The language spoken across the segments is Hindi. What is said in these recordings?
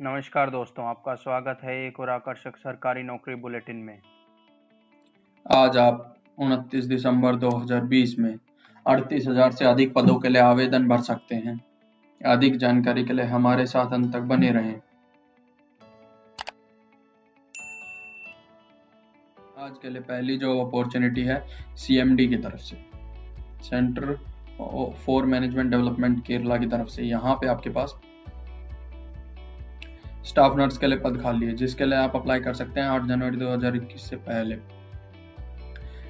नमस्कार दोस्तों, आपका स्वागत है एक और आकर्षक सरकारी नौकरी बुलेटिन में। आज आप 29 दिसंबर 2020 में अड़तीस हज़ार से अधिक पदों के लिए आवेदन भर सकते हैं। अधिक जानकारी के लिए हमारे साथ अंत तक बने रहें। आज के लिए पहली जो अपॉर्चुनिटी है सीएमडी की तरफ़ से। Centre for management development Kerala की तरफ़ से। यहाँ पे आपके पास स्टाफ नर्स के लिए पद खाली है, जिसके लिए आप अप्लाई कर सकते हैं 8 जनवरी 2021 से पहले।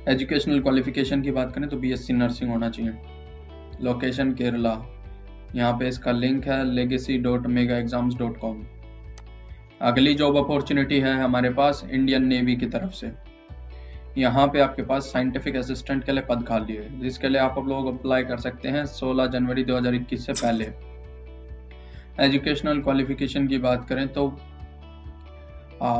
एजुकेशनल क्वालिफिकेशन की बात करें तो बीएससी नर्सिंग होना चाहिए। लोकेशन केरला यहाँ पे इसका लिंक है legacy dot mega exams dot com अगली जॉब अपॉर्चुनिटी है हमारे पास इंडियन नेवी की तरफ़ से। यहाँ पे आपके पास साइंटिफिक असिस्टेंट के लिए पद खाली है, जिसके लिए आप लोग अप्लाई कर सकते हैं 16 जनवरी 2021 से पहले। एजुकेशनल क्वालिफिकेशन की बात करें तो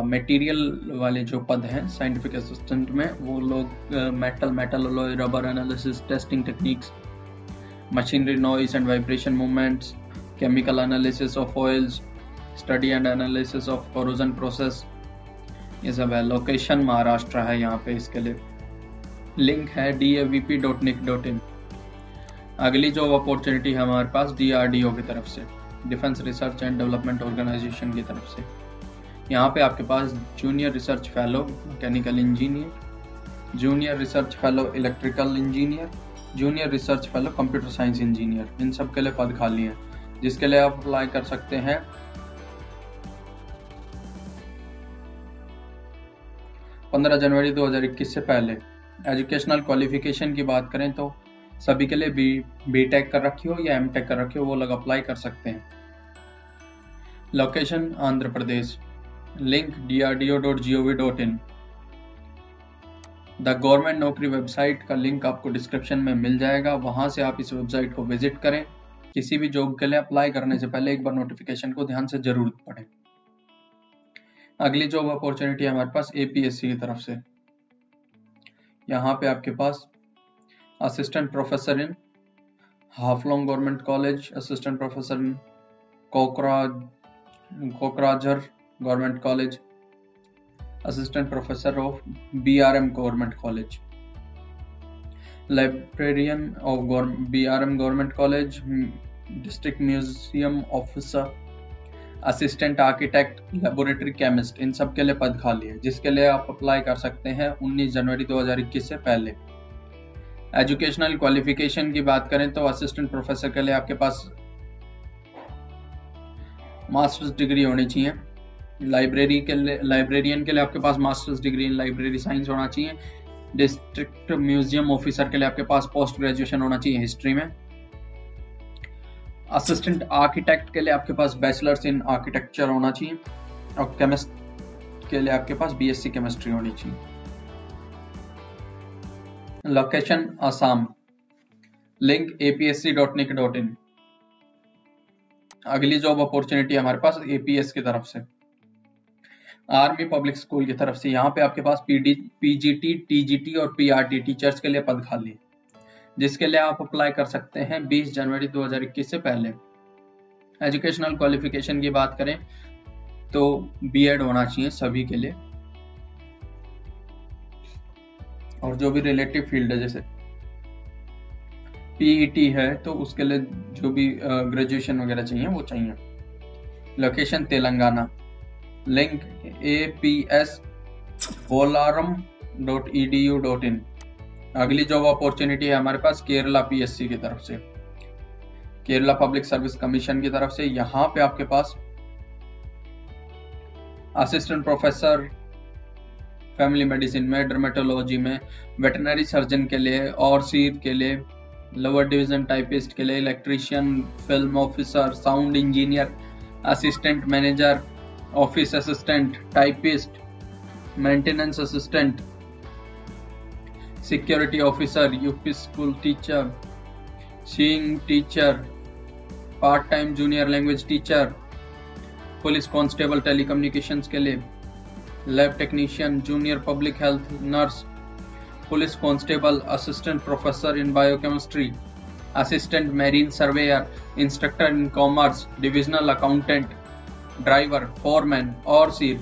मटेरियल वाले जो पद हैं साइंटिफिक असिस्टेंट में, वो लोग metal metal rubber analysis testing techniques machinery noise and vibration movements chemical analysis of oils study and analysis of corrosion process ये सब है। लोकेशन महाराष्ट्र है यहाँ पे इसके लिए। लिंक है डी अगली जॉब अपॉर्चुनिटी है हमारे पास ओ की तरफ़ से। Defence research and development organisation की तरफ़ से। यहाँ पे आपके पास junior research fellow mechanical engineer, junior research fellow electrical engineer, junior research fellow computer science engineer. इन सब के लिए पद खाली हैं, जिसके लिए आप अप्लाई कर सकते हैं। 15 जनवरी 2021 से पहले। एजुकेशनल क्वालिफिकेशन की बात करें तो सभी के लिए बी बी टेक कर रखी हो या एम टेक कर रखी हो, वो लोग अप्लाई कर सकते हैं। Location Andhra Pradesh link D R D O dot G O V dot in the government Naukri website का लिंक आपको डिस्क्रिप्शन में मिल जाएगा। वहाँ से आप इस वेबसाइट को विज़िट करें। किसी भी जॉब के लिए अप्लाई करने से पहले एक बार नोटिफिकेशन को ध्यान से ज़रूर पढ़ें। अगली जॉब अपॉर्चुनिटी हमारे पास एपीएससी की तरफ़ से। यहाँ पे आपके पास assistant professor in Haflong government college assistant professor in कोकरा Kokrajhar government college assistant professor of BRM government college librarian of BRM government college district museum officer assistant architect laboratory chemist इन सब के लिए पद खाली है, जिसके लिए आप अप्लाई कर सकते हैं 19 जनवरी 2021 से पहले। एजुकेशनल क्वालिफिकेशन की बात करें तो असिस्टेंट प्रोफेसर के लिए आपके पास मास्टर्स डिग्री होनी चाहिए। लाइब्रेरी के लिए लाइब्रेरियन के लिए आपके पास masters degree in library science होना चाहिए। डिस्ट्रिक्ट म्यूज़ियम ऑफिसर के लिए आपके पास पोस्ट ग्रेजुएशन होना चाहिए हिस्ट्री में। असिस्टेंट आर्किटेक्ट के लिए आपके पास बैचलर्स इन आर्किटेक्चर होना चाहिए। और केमिस्ट के लिए आपके पास बीएससी केमिस्ट्री होनी चाहिए। लोकेशन आसाम लिंक इन अगली जॉब अपॉर्चुनिटी हमारे पास एपीएस की तरफ़ से। आर्मी पब्लिक स्कूल की तरफ़ से। यहाँ पे आपके पास पीडी पीजीटी टीजीटी और पीआरटी टीचर्स के लिए पद खाली जिसके लिए आप अप्लाई कर सकते हैं 20 जनवरी 2021 से पहले। एजुकेशनल क्वालिफिकेशन की बात करें तो बीएड होना चाहिए सभी के लिए। और जो भी रिलेटिव फ़ील्ड है, जैसे पीईटी e है तो उसके लिए जो भी ग्रेजुएशन वगैरह चाहिए, वो चाहिए। Location Telangana. Link A P S Bolarum dot E D U dot in अगली जॉब अपॉर्चुनिटी है हमारे पास केरला पीएससी की तरफ़ से। केरला पब्लिक सर्विस कमीशन की तरफ़ से। यहाँ पे आपके पास असिस्टेंट प्रोफेसर फैमिली मेडिसिन में डर्मेटोलॉजी में वेटनरी सर्जन के लिए और सीर के लिए लोअर डिवीज़न टाइपिस्ट के लिए electrician film officer sound engineer assistant manager office assistant typist maintenance assistant security officer, UP school teacher, seeing teacher, part time junior language teacher police constable telecommunications के लिए। Lab technician junior public health nurse police constable assistant professor in biochemistry assistant marine surveyor instructor in commerce divisional accountant driver foreman और सीर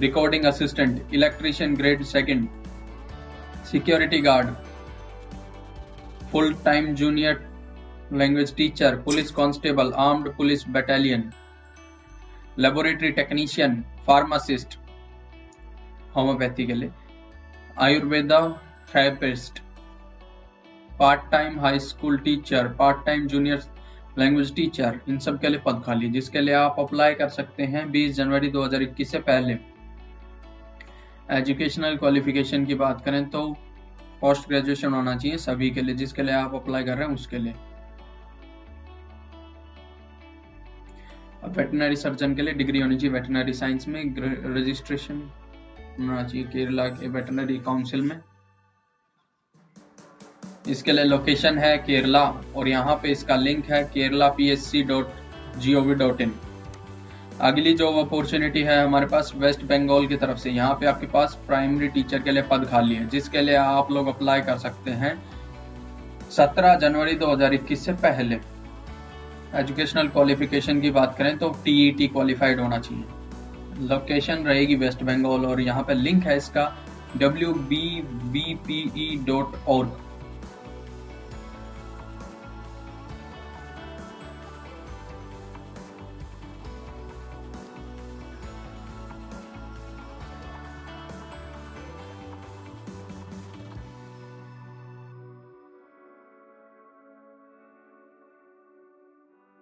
recording assistant electrician grade second security guard full time junior language teacher police constable armed police battalion laboratory technician pharmacist homoeopathy के लिए। Ayurveda therapist part time high school teacher part time junior language teacher इन सब के लिए पद खाली, जिसके लिए आप अप्लाई कर सकते हैं 20 जनवरी 2021 से पहले। एजुकेशनल क्वालिफिकेशन की बात करें तो पोस्ट ग्रेजुएशन होना चाहिए सभी के लिए, जिसके लिए आप अप्लाई कर रहे हैं उसके लिए। वेटनरी सर्जन के लिए डिग्री होनी चाहिए वेटनरी साइंस में रजिस्ट्रेशन होना चाहिए केरला के वेटनरी काउंसिल में। इसके लिए लोकेशन है केरला और यहाँ पे इसका लिंक है Kerala P S C dot G O V dot in अगली जॉब अपॉर्चुनिटी है हमारे पास वेस्ट बंगाल की तरफ़ से। यहाँ पे आपके पास प्राइमरी टीचर के लिए पद खाली है, जिसके लिए आप लोग अप्लाई कर सकते हैं 17 जनवरी 2021 से पहले। एजुकेशनल क्वालिफिकेशन की बात करें तो टीईटी क्वालिफाइड e होना चाहिए। लोकेशन रहेगी वेस्ट बंगाल और यहाँ पे लिंक है इसका W B B P E dot org